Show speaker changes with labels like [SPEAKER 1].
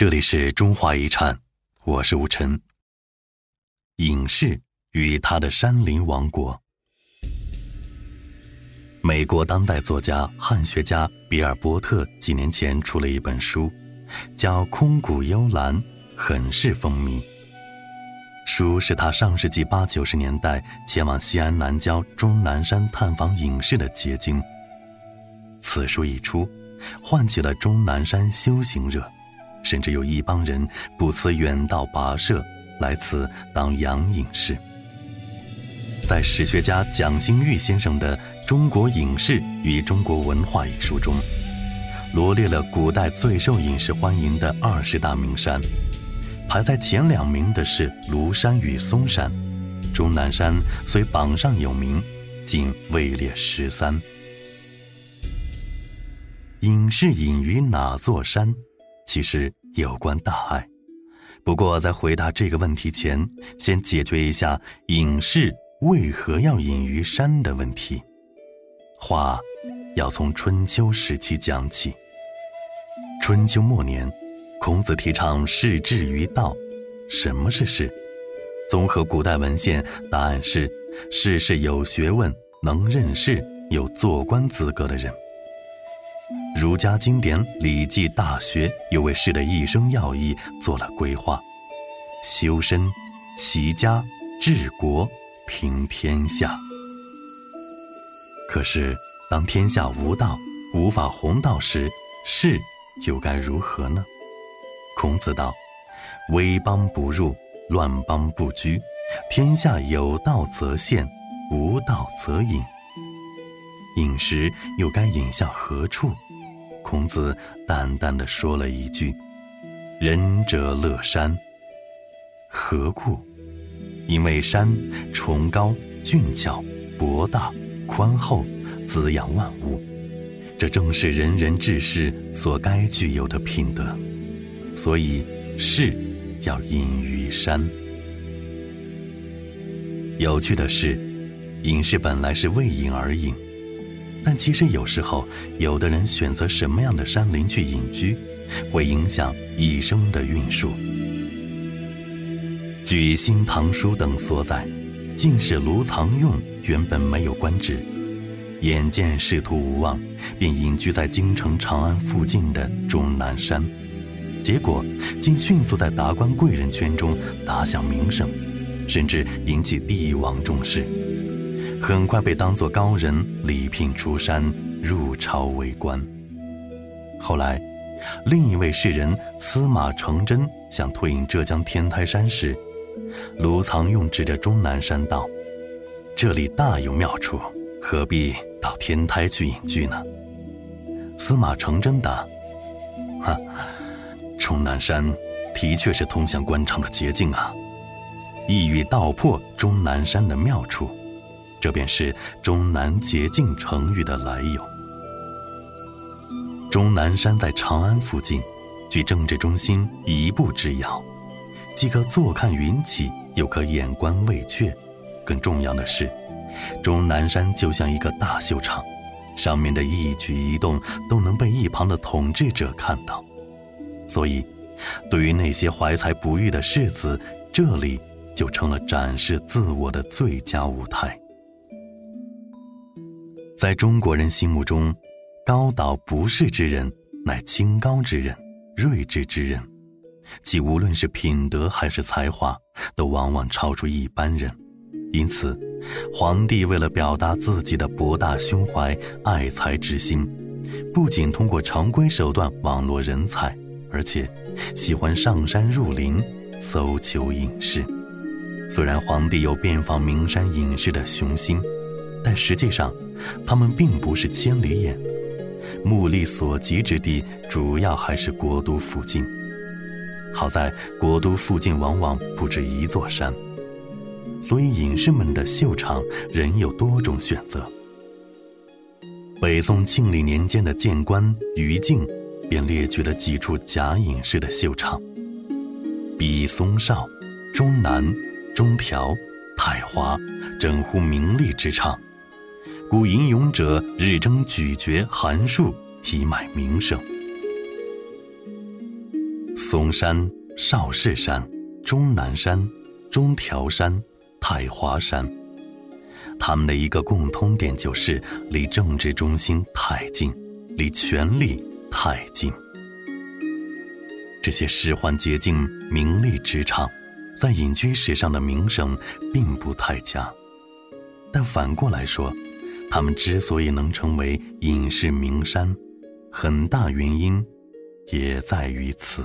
[SPEAKER 1] 这里是中华遗产，我是吴晨。影视与他的山林王国。美国当代作家、汉学家比尔·波特几年前出了一本书，叫《空谷幽兰》，很是风靡。书是他上世纪八九十年代前往西安南郊终南山探访隐士的结晶。此书一出，唤起了终南山修行热。甚至有一帮人不辞远道跋涉来此当养隐士。在史学家蒋新玉先生的《中国隐士与中国文化》一书中，罗列了古代最受隐士欢迎的二十大名山，排在前两名的是庐山与嵩山，终南山虽榜上有名，仅位列十三。隐士隐于哪座山？其实有关大爱，不过在回答这个问题前，先解决一下隐士为何要隐于山的问题。话要从春秋时期讲起。春秋末年，孔子提倡士志于道。什么是士？综合古代文献，答案是：士是有学问、能认事、有做官资格的人。儒家经典《礼记·大学》又为士的一生要义做了规划：修身、齐家、治国、平天下。可是，当天下无道、无法弘道时，士又该如何呢？孔子道：“危邦不入，乱邦不居。天下有道则现，无道则隐。饮食又该引向何处？”孔子淡淡的说了一句：“仁者乐山。”何故？因为山崇高、俊俏、博大、宽厚，滋养万物，这正是仁人志士所该具有的品德。所以，士要隐于山。有趣的是，隐士本来是为隐而隐。但其实有时候，有的人选择什么样的山林去隐居，会影响一生的运数。据《新唐书》等所载，进士卢藏用原本没有官职，眼见仕途无望，便隐居在京城长安附近的终南山，结果竟迅速在达官贵人圈中打响名声，甚至引起帝王重视。很快被当作高人礼聘出山入朝为官。后来，另一位士人司马承祯想退隐浙江天台山时，卢藏用指着终南山道：“这里大有妙处，何必到天台去隐居呢？”司马承祯答：“哈，终南山的确是通向官场的捷径啊，一语道破终南山的妙处。”这便是“终南捷径”成语的来由。终南山在长安附近，距政治中心一步之遥，既可坐看云起，又可眼观魏阙。更重要的是，终南山就像一个大秀场，上面的一举一动都能被一旁的统治者看到。所以，对于那些怀才不遇的士子，这里就成了展示自我的最佳舞台。在中国人心目中，高岛不世之人乃清高之人、睿智之人，即无论是品德还是才华，都往往超出一般人。因此，皇帝为了表达自己的博大胸怀、爱才之心，不仅通过常规手段网罗人才，而且喜欢上山入林，搜求隐士。虽然皇帝有遍访名山隐士的雄心。但实际上，他们并不是千里眼，目力所及之地主要还是国都附近。好在国都附近往往不止一座山，所以隐士们的秀场仍有多种选择。北宋庆历年间的谏官于禁便列举了几处假隐士的秀场，比松少、中南、中条、太华，整乎名利之场。古吟咏者日争咀嚼函数以买名声。嵩山、少室山、终南山、中条山、太华山。他们的一个共通点就是离政治中心太近，离权力太近。这些仕宦捷径、名利职场，在隐居史上的名声并不太佳。但反过来说，他们之所以能成为隐士名山，很大原因也在于此。